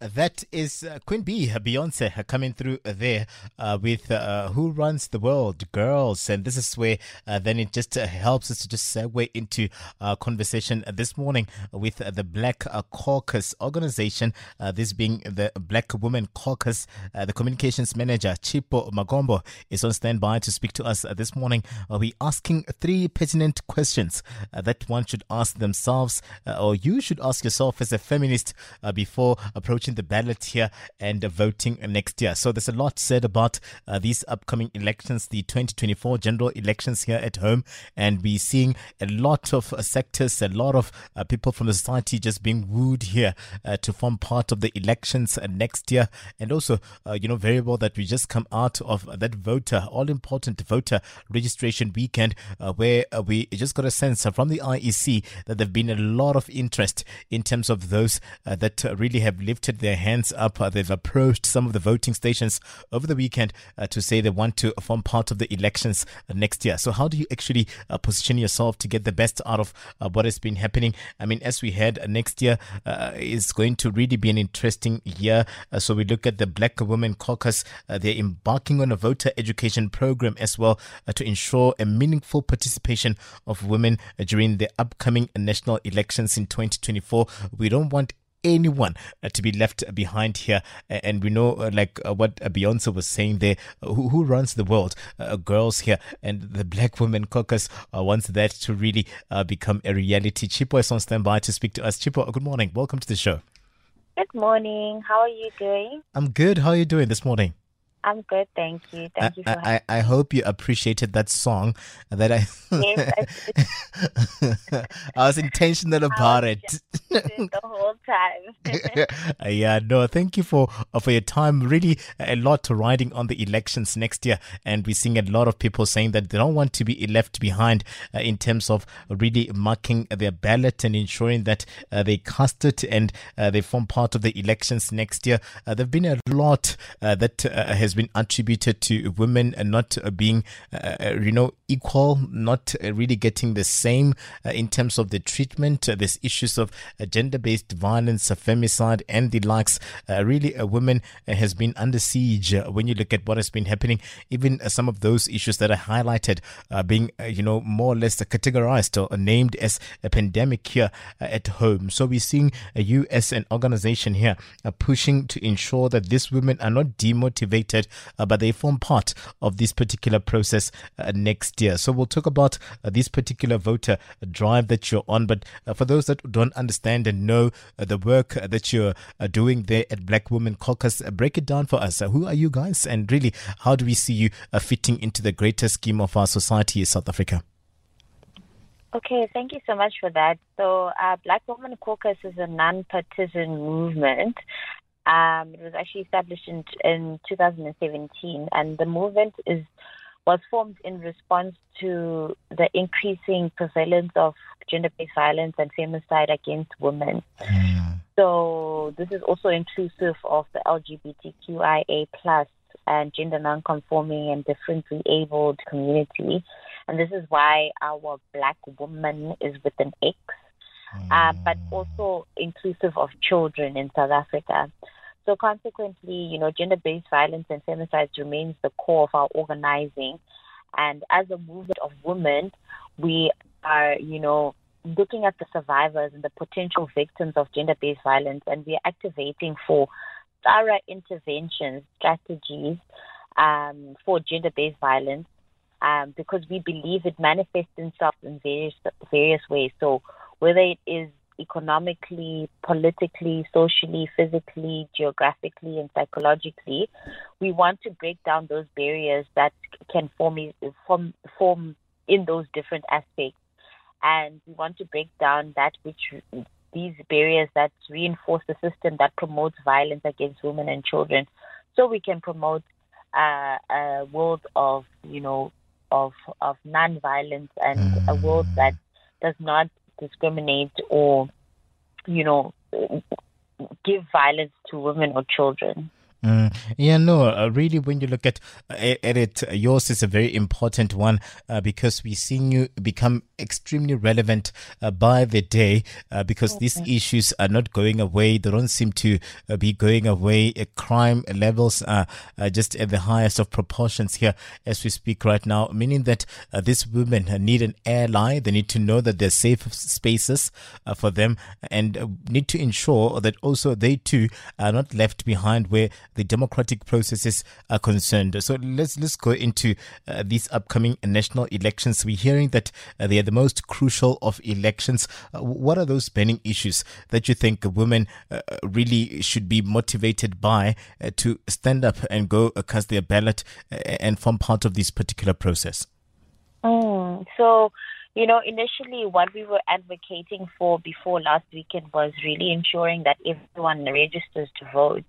That is uh, Queen Bee, Beyonce, uh, coming through there uh, with uh, Who Runs the World, Girls. And this is where uh, then it just uh, helps us to just segue into our conversation this morning with the Black Caucus organization, this being the Black Women Caucus. the communications manager, Chipo Magombo, is on standby to speak to us this morning. we're asking three pertinent questions that one should ask themselves, or you should ask yourself as a feminist before approaching the ballot here and voting next year. So there's a lot said about uh, these upcoming elections, the 2024 general elections here at home, and we're seeing a lot of uh, sectors, a lot of uh, people from the society just being wooed here uh, to form part of the elections uh, next year. And also, uh, you know, very well that we just come out of that voter, all important voter registration weekend, where we just got a sense from the IEC that there've been a lot of interest in terms of those that really have lifted their hands up. Uh, they've approached some of the voting stations over the weekend uh, to say they want to form part of the elections uh, next year. So, how do you actually uh, position yourself to get the best out of uh, what has been happening? I mean, as we head uh, next year is going to really be an interesting year. so, we look at the Black Women Caucus. they're embarking on a voter education program as well to ensure a meaningful participation of women during the upcoming national elections in 2024. We don't want anyone uh, to be left behind here. And we know, uh, like uh, what Beyonce was saying there, who, who runs the world? girls here. And the Black Women Caucus wants that to really become a reality. Chipo is on standby to speak to us. Chipo, good morning. Welcome to the show. Good morning. How are you doing? I'm good. How are you doing this morning? I'm good, thank you. Thank I, you for I, I hope you appreciated that song that I yes, I, I was intentional about was it the whole time. yeah, no, thank you for uh, for your time. Really a lot riding on the elections next year and we're seeing a lot of people saying that they don't want to be left behind uh, in terms of really marking their ballot and ensuring that uh, they cast it and uh, they form part of the elections next year. Uh, there've been a lot uh, that has has been attributed to women not uh, being, uh, uh, you know, equal, not uh, really getting the same uh, in terms of the treatment. Uh, there's issues of gender-based violence, femicide, and the likes. really, a woman has been under siege when you look at what has been happening. Even some of those issues that are highlighted being, you know, more or less categorized or named as a pandemic here at home. So we're seeing a US an organization here pushing to ensure that these women are not demotivated uh, but they form part of this particular process uh, next year. So we'll talk about uh, this particular voter drive that you're on. But for those that don't understand and know the work that you're doing there at Black Women Caucus, break it down for us. who are you guys, and really, how do we see you fitting into the greater scheme of our society in South Africa? Okay, thank you so much for that. So, uh, Black Women Caucus is a non-partisan movement um, it was actually established in, in 2017, and the movement is was formed in response to the increasing prevalence of gender-based violence and femicide against women. Mm. So this is also inclusive of the LGBTQIA plus and gender non-conforming and differently abled community, and this is why our Black woman is with an X. Mm. Uh, but also inclusive of children in South Africa. So consequently, you know, gender-based violence and femicide remains the core of our organizing. And as a movement of women, we are, you know, looking at the survivors and the potential victims of gender-based violence, and we are activating for thorough interventions, strategies um, for gender-based violence, um, because we believe it manifests itself in various various ways. So whether it is economically, politically, socially, physically, geographically, and psychologically. We want to break down those barriers that can form, form, form in those different aspects. And we want to break down that which these barriers that reinforce the system that promotes violence against women and children so we can promote uh, a world of, you know, of, of non-violence and a world that does not discriminate or, you know, give violence to women or children. Mm, yeah, no, uh, really, when you look at, uh, at it, uh, yours is a very important one uh, because we're seeing you become extremely relevant uh, by the day uh, because these issues are not going away. They don't seem to be going away. crime levels are just at the highest of proportions here as we speak right now, meaning that these women need an ally. They need to know that there's safe spaces for them and need to ensure that also they too are not left behind where the democratic processes are concerned. So let's let's go into uh, these upcoming national elections. We're hearing that uh, they are the most crucial of elections. Uh, what are those burning issues that you think women uh, really should be motivated by uh, to stand up and go cast their ballot uh, and form part of this particular process? Mm, so you know, initially what we were advocating for before last weekend was really ensuring that everyone registers to vote,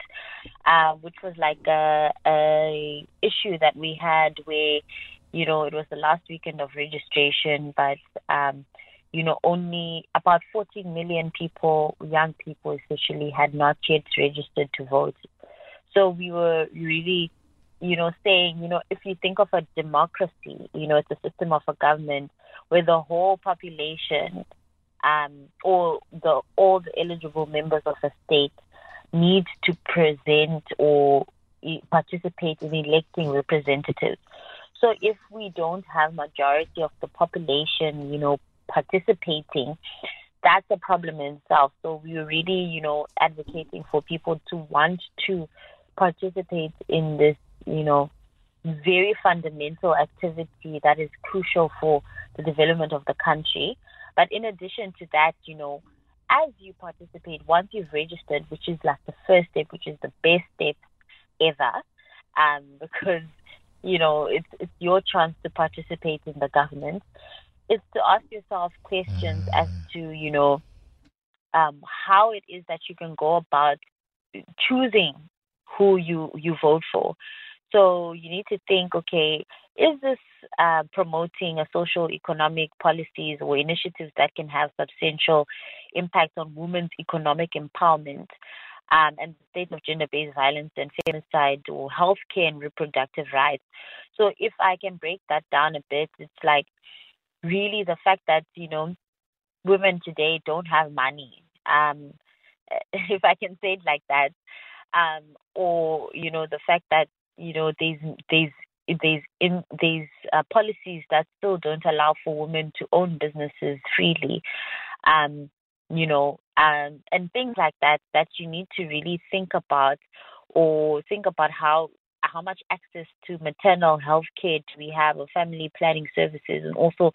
uh, which was like a, a issue that we had where, you know, it was the last weekend of registration, but, um, you know, only about 14 million people, young people especially, had not yet registered to vote. So we were really you know, saying, you know, if you think of a democracy, you know, it's a system of a government where the whole population um, or the all the eligible members of a state need to present or participate in electing representatives. So if we don't have majority of the population, you know, participating, that's a problem in itself. So we're really, you know, advocating for people to want to participate in this, you know, very fundamental activity that is crucial for the development of the country. But in addition to that, you know, as you participate, once you've registered, which is like the first step, which is the best step ever, um, because you know it's it's your chance to participate in the government. Is to ask yourself questions as mm. to you know um, how it is that you can go about choosing who you you vote for. So you need to think, okay, is this uh, promoting a social economic policies or initiatives that can have substantial impact on women's economic empowerment um, and the state of gender-based violence and femicide or healthcare and reproductive rights? So if I can break that down a bit, it's like really the fact that you know women today don't have money. Um, if I can say it like that, um, or you know the fact that you know these these these in uh, policies that still don't allow for women to own businesses freely um you know um and things like that that you need to really think about or think about how how much access to maternal health care do we have or family planning services and also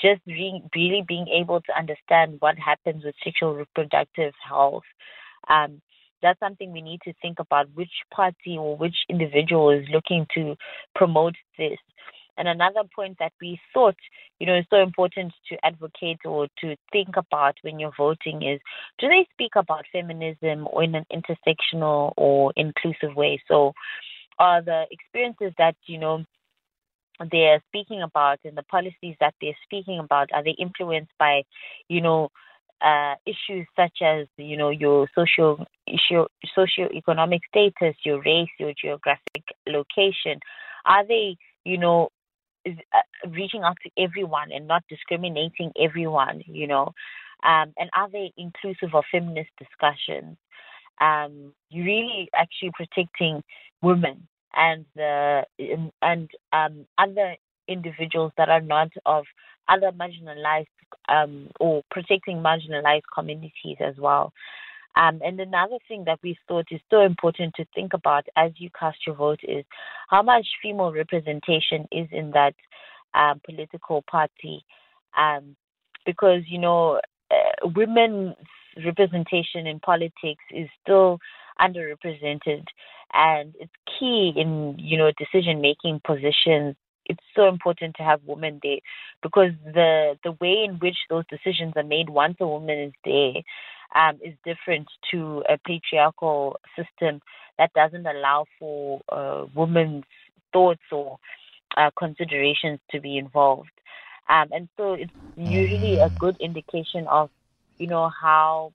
just re- really being able to understand what happens with sexual reproductive health. Um, that's something we need to think about which party or which individual is looking to promote this. And another point that we thought, you know, is so important to advocate or to think about when you're voting is do they speak about feminism or in an intersectional or inclusive way? So are the experiences that, you know, they're speaking about and the policies that they're speaking about, are they influenced by, you know, uh, issues such as you know your social issue, socio-economic status, your race, your geographic location, are they you know is, uh, reaching out to everyone and not discriminating everyone? You know, um, and are they inclusive of feminist discussions? Um, really actually protecting women and the and um, other individuals that are not of other marginalized um, or protecting marginalized communities as well. Um, and another thing that we thought is so important to think about as you cast your vote is how much female representation is in that um, political party. Um, because, you know, uh, women's representation in politics is still underrepresented and it's key in, you know, decision making positions it's so important to have women there because the the way in which those decisions are made once a woman is there um, is different to a patriarchal system that doesn't allow for uh, women's thoughts or uh, considerations to be involved. Um, and so it's usually a good indication of, you know, how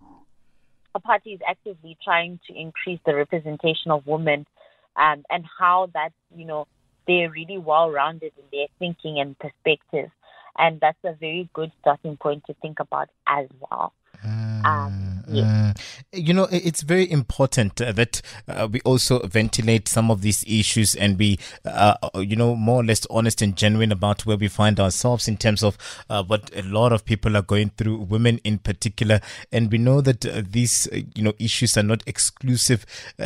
a party is actively trying to increase the representation of women um, and how that, you know, they're really well rounded in their thinking and perspective. And that's a very good starting point to think about as well. Um, Mm. You know, it's very important uh, that uh, we also ventilate some of these issues and be, uh, you know, more or less honest and genuine about where we find ourselves in terms of uh, what a lot of people are going through, women in particular. And we know that uh, these, uh, you know, issues are not exclusive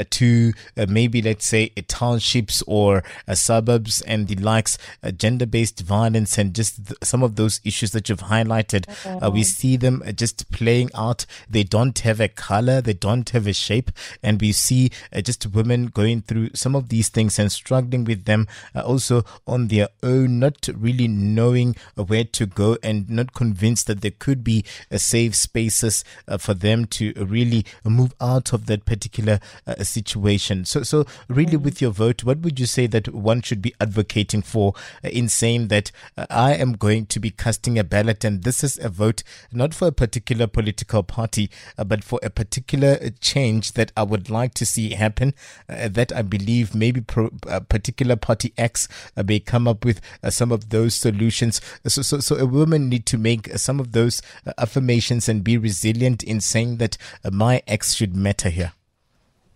to maybe, let's say, townships or suburbs and the likes, gender based violence and just th- some of those issues that you've highlighted. We see them just playing out. They don't don't have a color, they don't have a shape. And we see uh, just women going through some of these things and struggling with them uh, also on their own, not really knowing where to go and not convinced that there could be a uh, safe spaces uh, for them to really move out of that particular uh, situation. So, so really mm. with your vote, what would you say that one should be advocating for in saying that I am going to be casting a ballot and this is a vote not for a particular political party, but for a particular change that I would like to see happen, uh, that I believe maybe pro, uh, particular party X uh, may come up with uh, some of those solutions. So, so, so a woman need to make some of those affirmations and be resilient in saying that my X should matter here.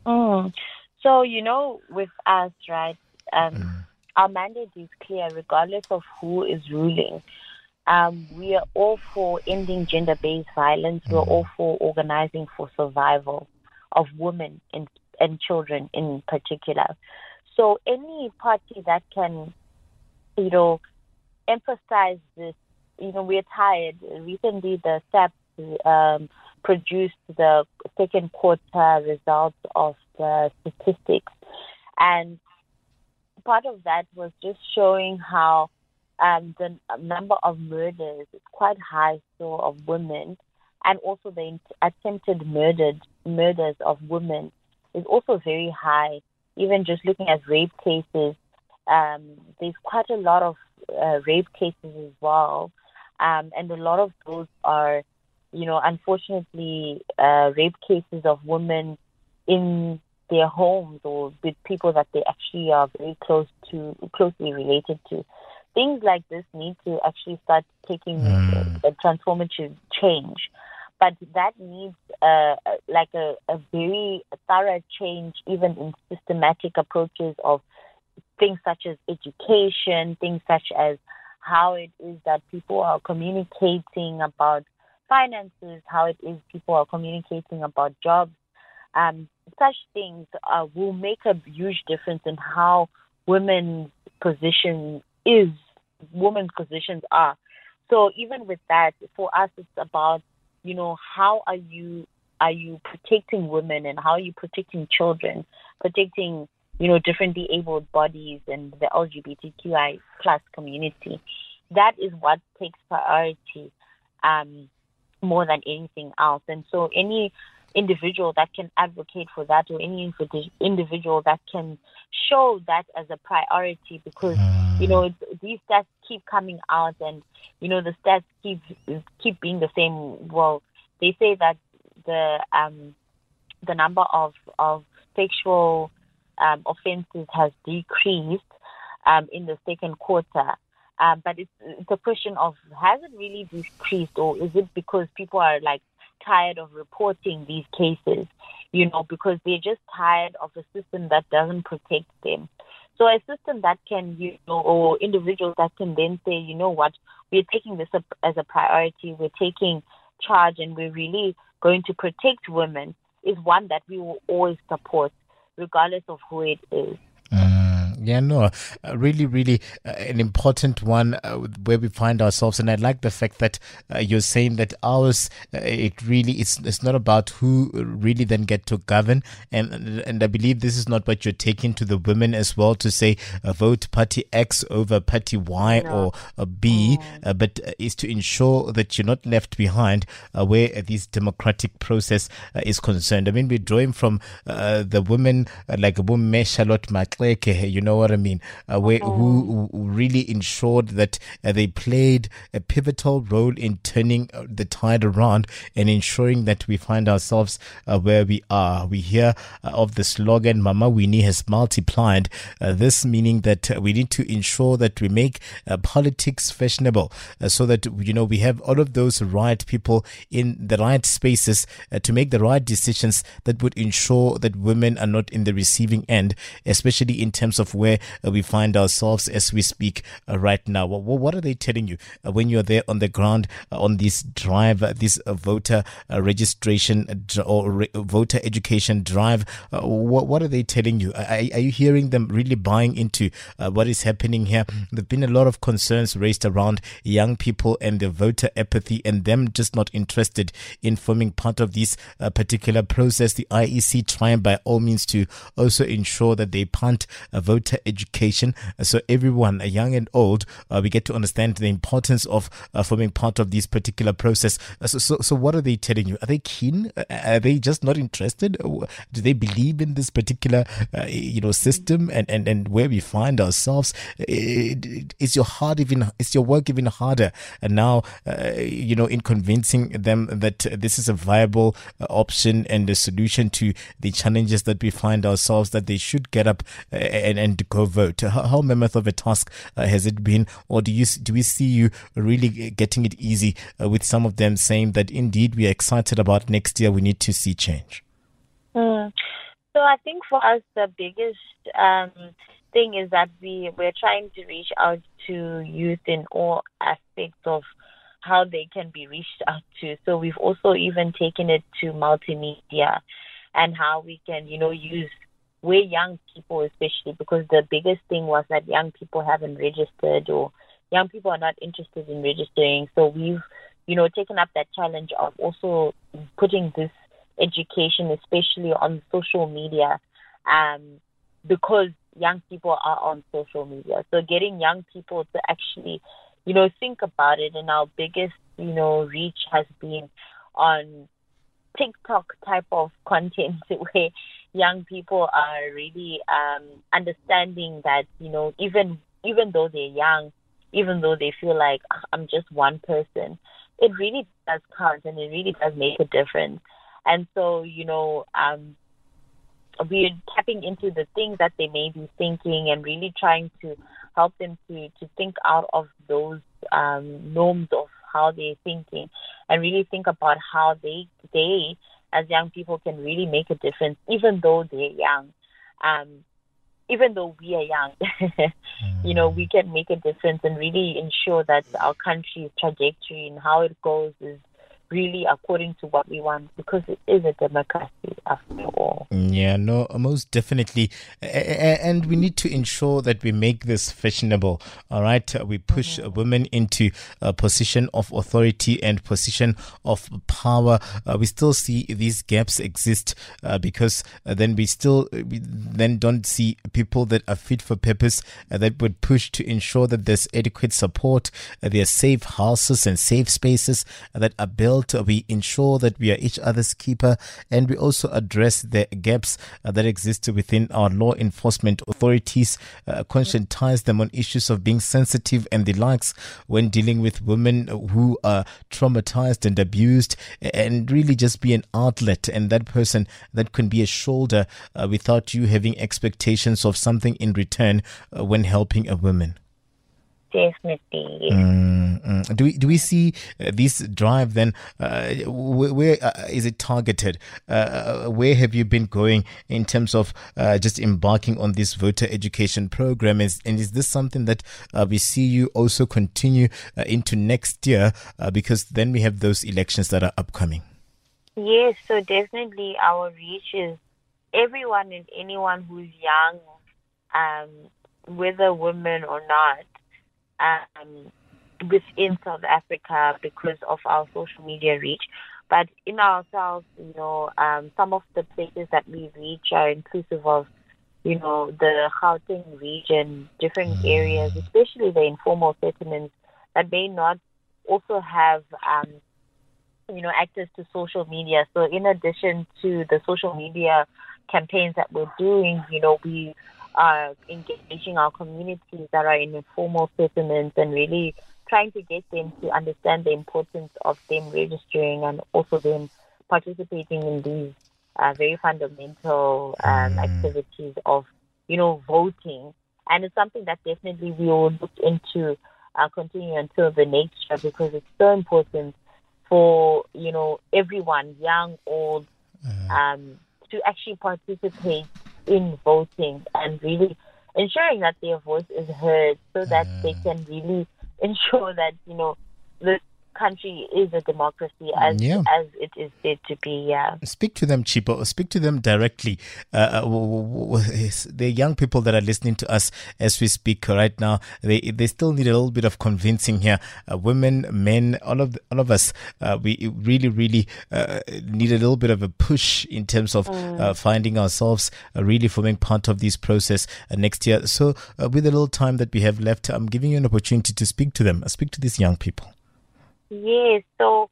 Mm. So, you know, with us, right, um, mm. our mandate is clear regardless of who is ruling. Um, we are all for ending gender based violence. We're all for organizing for survival of women and, and children in particular. So, any party that can, you know, emphasize this, you know, we're tired. Recently, the SAP um, produced the second quarter results of the statistics. And part of that was just showing how um, the number of murders is quite high so of women, and also the attempted murdered murders of women is also very high. Even just looking at rape cases, um, there's quite a lot of uh, rape cases as well, um, and a lot of those are, you know, unfortunately, uh, rape cases of women in their homes or with people that they actually are very close to, closely related to things like this need to actually start taking mm. a, a transformative change. But that needs uh, like a, a very thorough change, even in systematic approaches of things such as education, things such as how it is that people are communicating about finances, how it is people are communicating about jobs. Um, such things uh, will make a huge difference in how women's position is women's positions are. So even with that, for us, it's about you know how are you are you protecting women and how are you protecting children, protecting you know differently abled bodies and the LGBTQI plus community. That is what takes priority um, more than anything else. And so any individual that can advocate for that or any individual that can show that as a priority because you know these stats keep coming out and you know the stats keep keep being the same well they say that the um the number of of sexual um, offenses has decreased um, in the second quarter. Um, but it's, it's a question of has it really decreased or is it because people are like tired of reporting these cases, you know, because they're just tired of a system that doesn't protect them. So a system that can, you know, or individuals that can then say, you know what, we're taking this as a priority, we're taking charge and we're really going to protect women is one that we will always support, regardless of who it is. Yeah, no, uh, really, really uh, an important one uh, where we find ourselves. And I like the fact that uh, you're saying that ours, uh, it really, it's, it's not about who really then get to govern. And, and I believe this is not what you're taking to the women as well to say uh, vote party X over party Y no. or B, mm. but is to ensure that you're not left behind where this democratic process is concerned. I mean, we're drawing from the women like Bumme Charlotte Maxeke, you know, know what I mean? Uh, where, who, who really ensured that uh, they played a pivotal role in turning uh, the tide around and ensuring that we find ourselves uh, where we are. We hear uh, of the slogan, Mama Winnie has multiplied. Uh, this meaning that we need to ensure that we make politics fashionable so that, you know, we have all of those right people in the right spaces to make the right decisions that would ensure that women are not in the receiving end, especially in terms of where uh, we find ourselves as we speak uh, right now. What, are they telling you uh, when you're there on the ground on this drive, this voter registration or voter education drive? what, are they telling you? Are, you hearing them really buying into what is happening here? There've been a lot of concerns raised around young people and the voter apathy and them just not interested in forming part of this uh, particular process. The IEC trying by all means to also ensure that they punt uh, voter education. Uh, so everyone, uh, young and old, uh, we get to understand the importance of uh, forming part of this particular process. so, so, so what are they telling you? Are they keen? Are they just not interested? Do they believe in this particular, you know, system and, and, and where we find ourselves? Is your heart even, is your work even harder? And now, you know, in convincing them that this is a viable option and a solution to the challenges that we find ourselves, that they should get up and, and go vote. How, how mammoth of a task uh, has it been, or do you do we see you really getting it easy uh, with some of them saying that indeed we are excited about next year, we need to see change? Mm. So I think for us the biggest um, thing is that we we're trying to reach out to youth in all aspects of how they can be reached out to. So we've also even taken it to multimedia and how we can, you know, use where young people especially because the biggest thing was that young people haven't registered or young people are not interested in registering. So we've, you know, taken up that challenge of also putting this education, especially on social media, um, because young people are on social media. So getting young people to actually you know, think about it. And our biggest, you know, reach has been on TikTok type of content where young people are really um, understanding that, you know, even even though they're young, even though they feel like ah, I'm just one person, it really does count and it really does make a difference. And so, you know, um, we're tapping into the things that they may be thinking and really trying to help them to, to think out of those um, norms of how they're thinking and really think about how they they as young people can really make a difference even though they're young. Um, even though we are young, you know, we can make a difference and really ensure that our country's trajectory and how it goes is really according to what we want because it is a democracy after all. Yeah, no, most definitely. And we need to ensure that we make this fashionable. All right. We push mm-hmm. women into a position of authority and position of power. Uh, we still see these gaps exist uh, because uh, then we still we then don't see people that are fit for purpose uh, that would push to ensure that there's adequate support, uh, there are safe houses and safe spaces that are built we ensure that we are each other's keeper and we also address the gaps uh, that exist within our law enforcement authorities, uh, conscientize them on issues of being sensitive and the likes when dealing with women who are traumatized and abused, and really just be an outlet and that person that can be a shoulder uh, without you having expectations of something in return when helping a woman definitely. Mm, Do we do we see uh, this drive then? Uh, where, where uh, is it targeted? Uh, where have you been going in terms of uh, just embarking on this voter education program? Is, and is this something that uh, we see you also continue into next year? because then we have those elections that are upcoming. Yes, so definitely our reach is everyone and anyone who's young, um, whether women or not um, within South Africa because of our social media reach. But in ourselves, you know, um, some of the places that we reach are inclusive of, you know, the Gauteng region, different areas, especially the informal settlements that may not also have, um, you know, access to social media. So in addition to the social media campaigns that we're doing, you know, we uh, engaging our communities that are in informal settlements and really trying to get them to understand the importance of them registering and also them participating in these uh, very fundamental um, mm. activities of, you know, voting. And it's something that definitely we will look into uh, continue until the next year because it's so important for, you know, everyone, young, old, mm. um, to actually participate in voting and really ensuring that their voice is heard so that mm. they can really ensure that, you know, the country is a democracy as yeah. as it is said to be. Yeah. Speak to them, Chipo. Speak to them directly. Uh, uh the young people that are listening to us as we speak right now, they they still need a little bit of convincing here. Uh, women, men, all of the, all of us, uh, we really really uh, need a little bit of a push in terms of mm. Uh, finding ourselves really forming part of this process next year. So, with the little time that we have left, I'm giving you an opportunity to speak to them. speak to these young people. Yes. So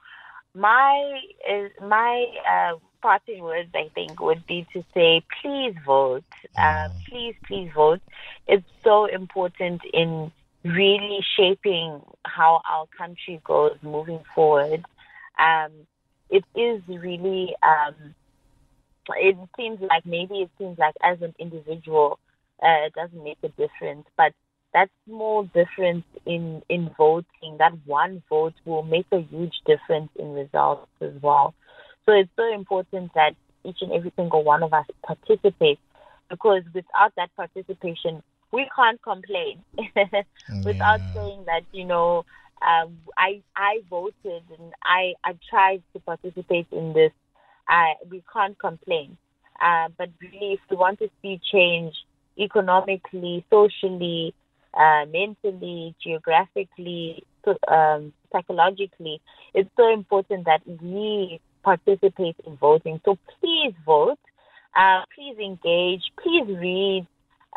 my is my uh, parting words, I think, would be to say, please vote. Uh, mm. please, please vote. It's so important in really shaping how our country goes moving forward. Um, it is really. Um, it seems like maybe it seems like as an individual, uh, it doesn't make a difference, but that small difference in, in voting, that one vote will make a huge difference in results as well. So it's so important that each and every single one of us participates because without that participation, we can't complain. without yeah. saying that, you know, um, I I voted and I, I tried to participate in this, I, we can't complain. Uh, but really, if we want to see change economically, socially, uh, mentally, geographically, um, psychologically, it's so important that we participate in voting. So please vote. Uh, please engage. Please read.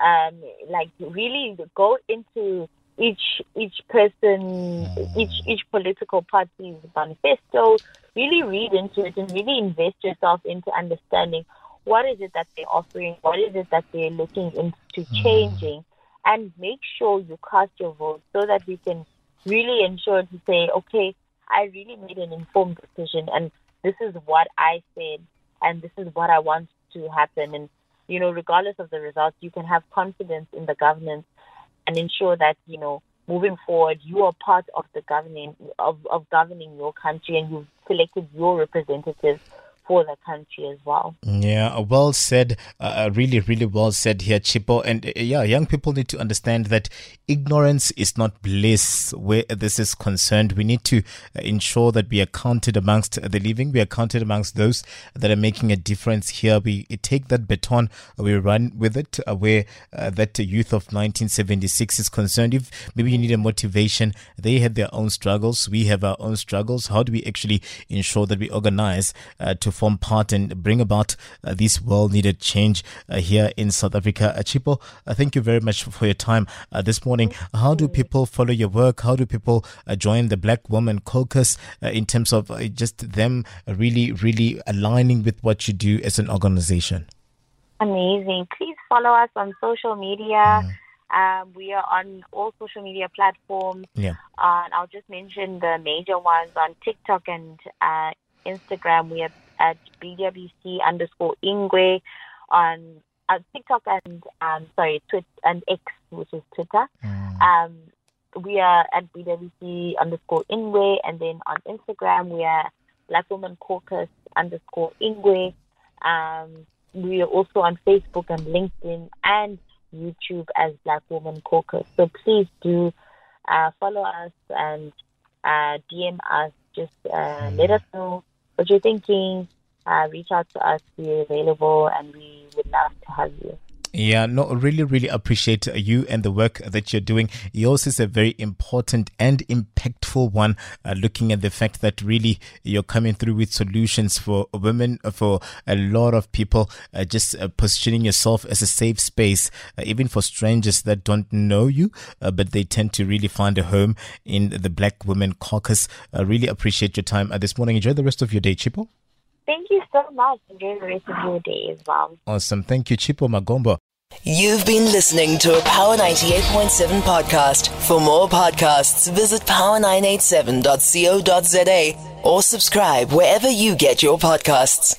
Um, like really go into each each person, each each political party's manifesto. Really read into it and really invest yourself into understanding what is it that they're offering, what is it that they're looking into changing and make sure you cast your vote so that we can really ensure to say, okay, I really made an informed decision and this is what I said and this is what I want to happen. And, you know, regardless of the results, you can have confidence in the governance and ensure that, you know, moving forward, you are part of the governing of, of governing your country and you've selected your representatives for the country as well. Yeah, well said. Uh, uh, really, really well said here, Chipo. And uh, yeah, young people need to understand that ignorance is not bliss where this is concerned. We need to uh, ensure that we are counted amongst the living. We are counted amongst those that are making a difference here. We take that baton, we run with it uh, where uh, that youth of 1976 is concerned. If maybe you need a motivation, they had their own struggles. We have our own struggles. How do we actually ensure that we organize to form part and bring about uh, this well needed change uh, here in South Africa. Uh, Chipo, uh, thank you very much for your time uh, this morning. How do people follow your work? How do people uh, join the Black Women Caucus in terms of just them really, really aligning with what you do as an organization? Amazing. Please follow us on social media. Mm. Um, we are on all social media platforms. Yeah. Uh, I'll just mention the major ones on TikTok and uh, Instagram. We are at BWC underscore Ingwe on uh, TikTok and um, sorry, Twitter and X, which is Twitter. Mm. Um, we are at BWC underscore Ingwe, and then on Instagram we are Black Woman Caucus underscore Ingwe. Um, we are also on Facebook and LinkedIn and YouTube as Black Woman Caucus. So please do uh, follow us and uh, DM us. Just uh, let us know what you're thinking, uh, reach out to us. We're available and we would love to have you. Yeah, no, really, really appreciate you and the work that you're doing. Yours is a very important and impactful one, uh, looking at the fact that really you're coming through with solutions for women, uh, for a lot of people, uh, just uh, positioning yourself as a safe space, uh, even for strangers that don't know you, uh, but they tend to really find a home in the Black Women Caucus. Really appreciate your time this morning. Enjoy the rest of your day, Chipo. Thank you so much. Enjoy the rest of your day as well. Awesome. Thank you, Chipo Magombo. You've been listening to a Power 98.7 podcast. For more podcasts, visit power987.co.za or subscribe wherever you get your podcasts.